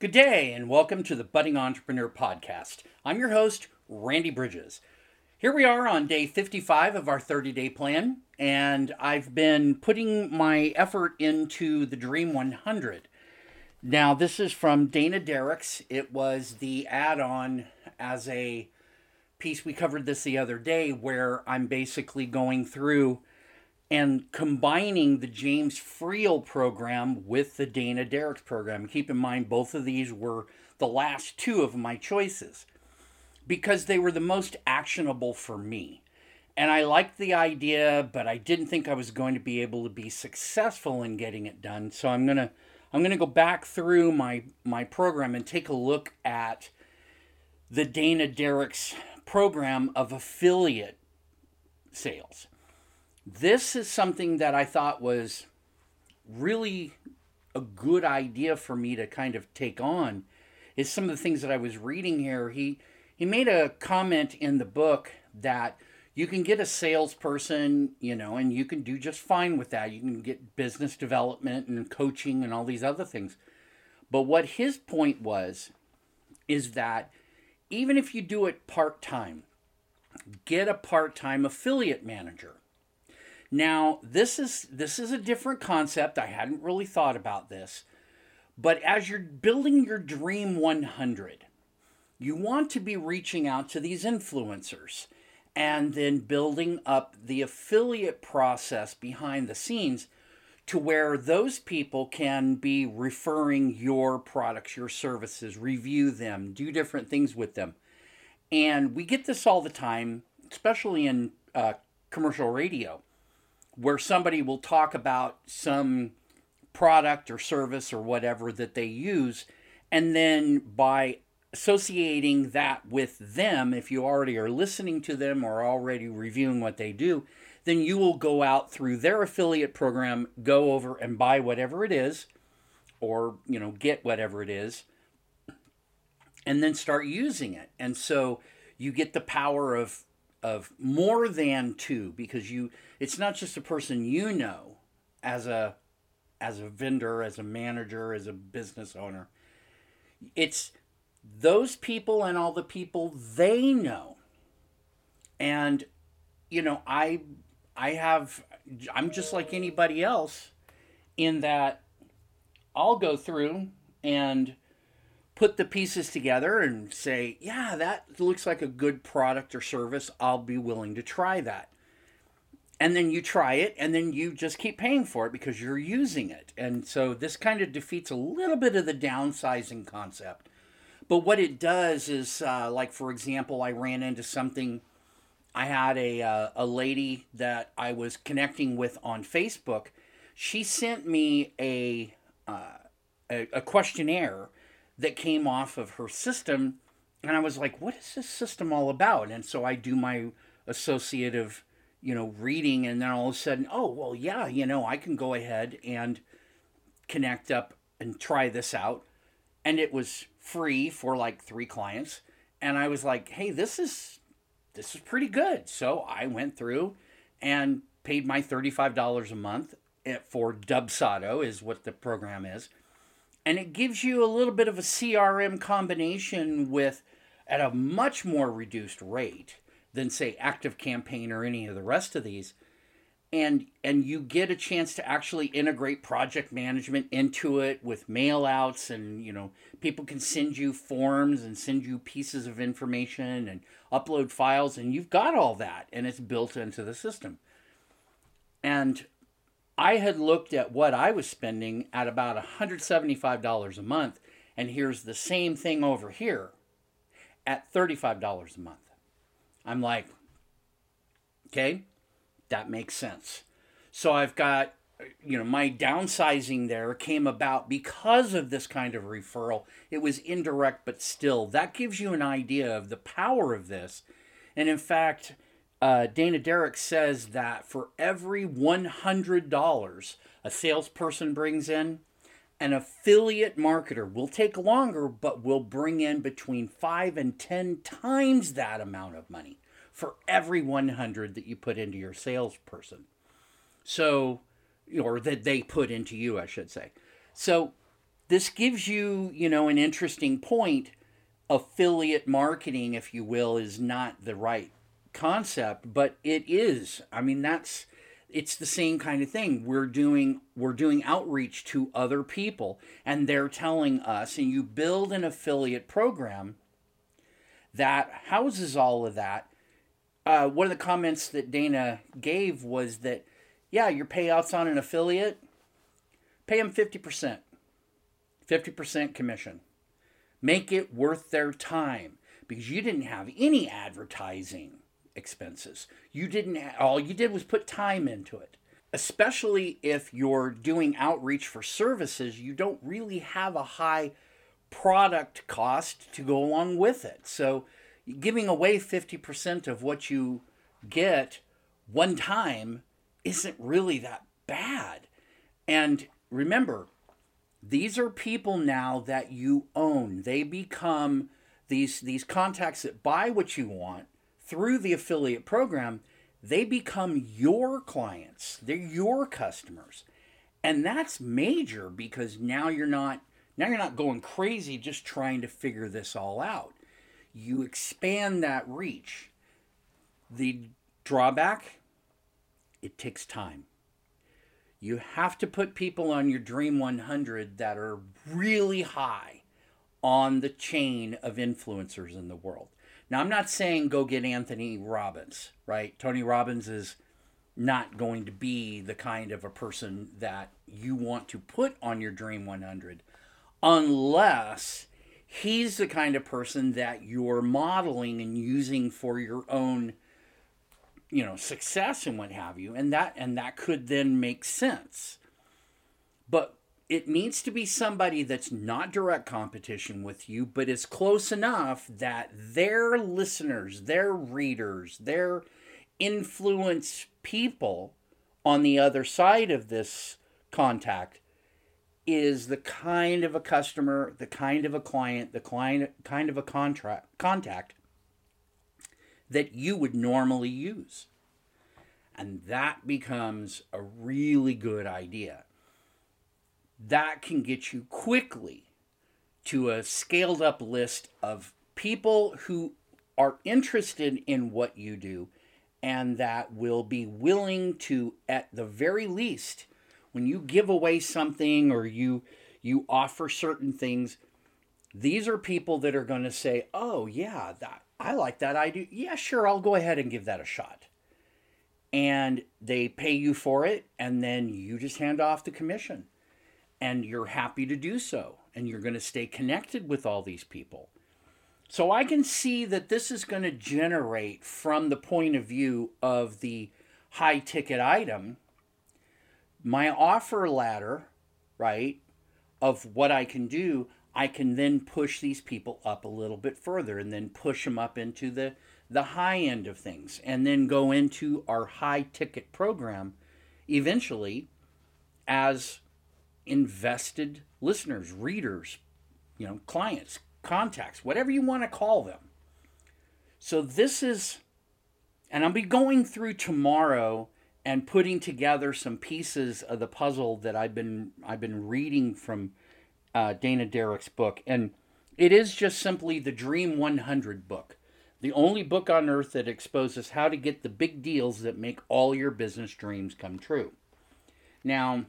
Good day, and welcome to the Budding Entrepreneur Podcast. I'm your host, Randy Bridges. Here we are on day 55 of our 30 day plan, and I've been putting my effort into the Dream 100. Now, this is from Dana Derricks. It was the add on as a piece we covered this the other day where I'm basically going through and combining the James Friel program with the Dana Derricks program. Keep in mind, both of these were the last two of my choices because they were the most actionable for me. And I liked the idea, but I didn't think I was going to be able to be successful in getting it done. So I'm gonna I'm gonna go back through my my program and take a look at the Dana Derricks program of affiliate sales this is something that I thought was really a good idea for me to kind of take on is some of the things that I was reading here. He he made a comment in the book that you can get a salesperson, you know, and you can do just fine with that. You can get business development and coaching and all these other things. But what his point was is that even if you do it part time, get a part time affiliate manager. Now, this is this is a different concept. I hadn't really thought about this. But as you're building your dream 100, you want to be reaching out to these influencers and then building up the affiliate process behind the scenes to where those people can be referring your products, your services, review them, do different things with them. And we get this all the time, especially in uh, commercial radio where somebody will talk about some product or service or whatever that they use and then by associating that with them if you already are listening to them or already reviewing what they do then you will go out through their affiliate program go over and buy whatever it is or you know get whatever it is and then start using it. And so you get the power of of more than two because you it's not just a person you know as a as a vendor as a manager as a business owner. It's those people and all the people they know. And you know i i have i'm just like anybody else in that i'll go through and put the pieces together and say, yeah, that looks like a good product or service. I'll be willing to try that. And then you try it, and then you just keep paying for it because you're using it. And so this kind of defeats a little bit of the downsizing concept. But what it does is, uh, like, for example, I ran into something. I had a, uh, a lady that I was connecting with on Facebook. She sent me a, uh, a, a questionnaire that came off of her system. And I was like, what is this system all about? And so I do my associative, you know, reading. And then all of a sudden, oh, well, yeah, you know, I can go ahead and connect up and try this out. And it was free for like three clients. And I was like, hey, this is this is pretty good. So I went through and paid my $35 a month eh, for Dubsado is what the program is and it gives you a little bit of a CRM combination with at a much more reduced rate than say ActiveCampaign or any of the rest of these. And and you get a chance to actually integrate project management into it with mail outs and you know people can send you forms and send you pieces of information and upload files and you've got all that and it's built into the system. And I had looked at what I was spending at about $175 a month, and here's the same thing over here at $35 a month. I'm like, okay, that makes sense. So I've got, you know, my downsizing there came about because of this kind of referral. It was indirect, but still, that gives you an idea of the power of this. And in fact, uh, Dana Derrick says that for every $100 a salesperson brings in, an affiliate marketer will take longer, but will bring in between five and 10 times that amount of money for every 100 that you put into your salesperson. So, or that they put into you, I should say. So, this gives you, you know, an interesting point. Affiliate marketing, if you will, is not the right concept, but it is. I mean, that's it's the same kind of thing. We're doing we're doing outreach to other people and they're telling us and you build an affiliate program that houses all of that. Uh, one of the comments that Dana gave was that, yeah, your payouts on an affiliate, pay them 50%. 50% commission. Make it worth their time because you didn't have any advertising expenses. You didn't all you did was put time into it. Especially if you're doing outreach for services, you don't really have a high product cost to go along with it. So giving away 50% of what you get one time isn't really that bad. And remember, these are people now that you own. They become these these contacts that buy what you want through the affiliate program. They become your clients. They're your customers. And that's major because now you're not now you're not going crazy just trying to figure this all out. You expand that reach. The drawback it takes time. You have to put people on your Dream 100 that are really high on the chain of influencers in the world. Now, I'm not saying go get Anthony Robbins, right? Tony Robbins is not going to be the kind of a person that you want to put on your Dream 100 unless he's the kind of person that you're modeling and using for your own you know success and what have you and that and that could then make sense but it needs to be somebody that's not direct competition with you but is close enough that their listeners their readers their influence people on the other side of this contact is the kind of a customer the kind of a client the client kind of a contract contact that you would normally use. And that becomes a really good idea. That can get you quickly to a scaled up list of people who are interested in what you do and that will be willing to at the very least when you give away something or you you offer certain things these are people that are going to say oh yeah that I like that idea. Yeah, sure, I'll go ahead and give that a shot. And they pay you for it, and then you just hand off the commission. And you're happy to do so. And you're going to stay connected with all these people. So I can see that this is going to generate, from the point of view of the high ticket item, my offer ladder, right, of what I can do I can then push these people up a little bit further and then push them up into the, the high end of things and then go into our high ticket program eventually as invested listeners, readers, you know, clients, contacts, whatever you want to call them. So this is, and I'll be going through tomorrow and putting together some pieces of the puzzle that I've been I've been reading from uh, Dana Derricks' book. And it is just simply the Dream 100 book, the only book on earth that exposes how to get the big deals that make all your business dreams come true. Now,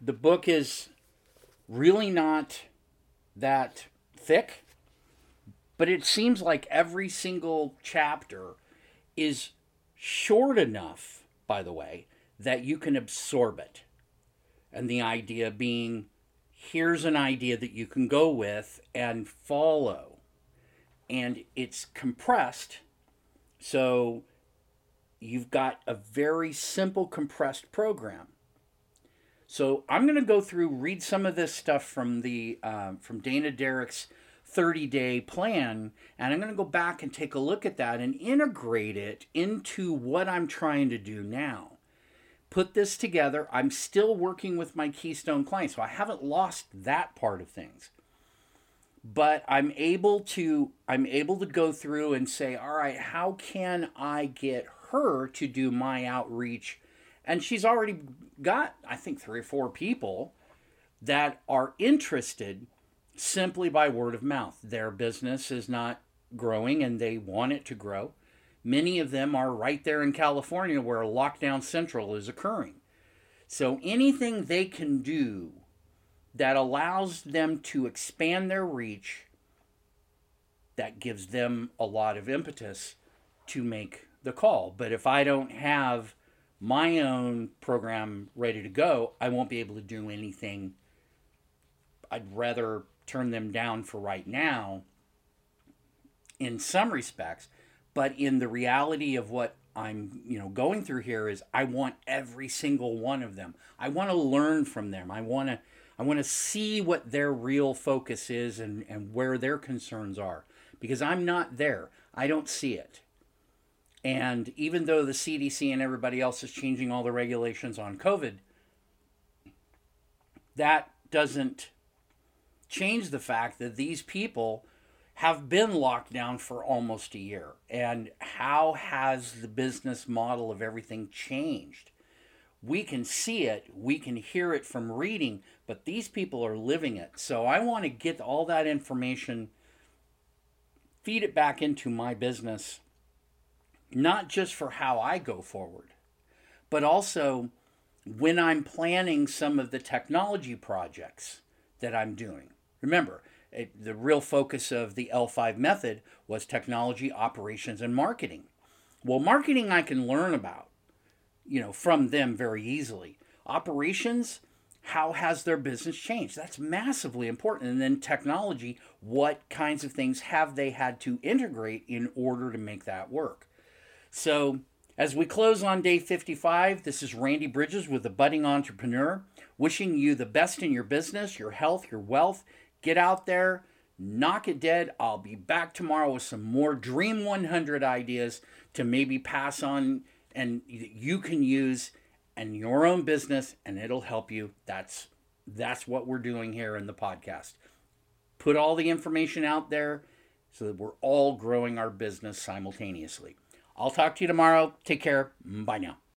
the book is really not that thick, but it seems like every single chapter is short enough, by the way, that you can absorb it. And the idea being here's an idea that you can go with and follow. And it's compressed. So you've got a very simple compressed program. So I'm going to go through, read some of this stuff from the um, from Dana Derricks' 30 day plan, and I'm going to go back and take a look at that and integrate it into what I'm trying to do now put this together. I'm still working with my Keystone clients, so I haven't lost that part of things. But I'm able to I'm able to go through and say, "All right, how can I get her to do my outreach?" And she's already got I think 3 or 4 people that are interested simply by word of mouth. Their business is not growing and they want it to grow. Many of them are right there in California where lockdown central is occurring. So anything they can do that allows them to expand their reach, that gives them a lot of impetus to make the call. But if I don't have my own program ready to go, I won't be able to do anything. I'd rather turn them down for right now in some respects, but in the reality of what I'm, you know, going through here is I want every single one of them. I want to learn from them. I want to I want to see what their real focus is and, and where their concerns are because I'm not there. I don't see it. And even though the CDC and everybody else is changing all the regulations on COVID, that doesn't change the fact that these people have been locked down for almost a year. And how has the business model of everything changed? We can see it, we can hear it from reading, but these people are living it. So I want to get all that information, feed it back into my business, not just for how I go forward, but also when I'm planning some of the technology projects that I'm doing. Remember, it, the real focus of the L5 method was technology, operations, and marketing. Well, marketing I can learn about, you know, from them very easily. Operations, how has their business changed? That's massively important. And then technology, what kinds of things have they had to integrate in order to make that work? So, as we close on day 55, this is Randy Bridges with the Budding Entrepreneur, wishing you the best in your business, your health, your wealth, Get out there, knock it dead. I'll be back tomorrow with some more Dream 100 ideas to maybe pass on and you can use in your own business and it'll help you. That's that's what we're doing here in the podcast. Put all the information out there so that we're all growing our business simultaneously. I'll talk to you tomorrow. Take care. Bye now.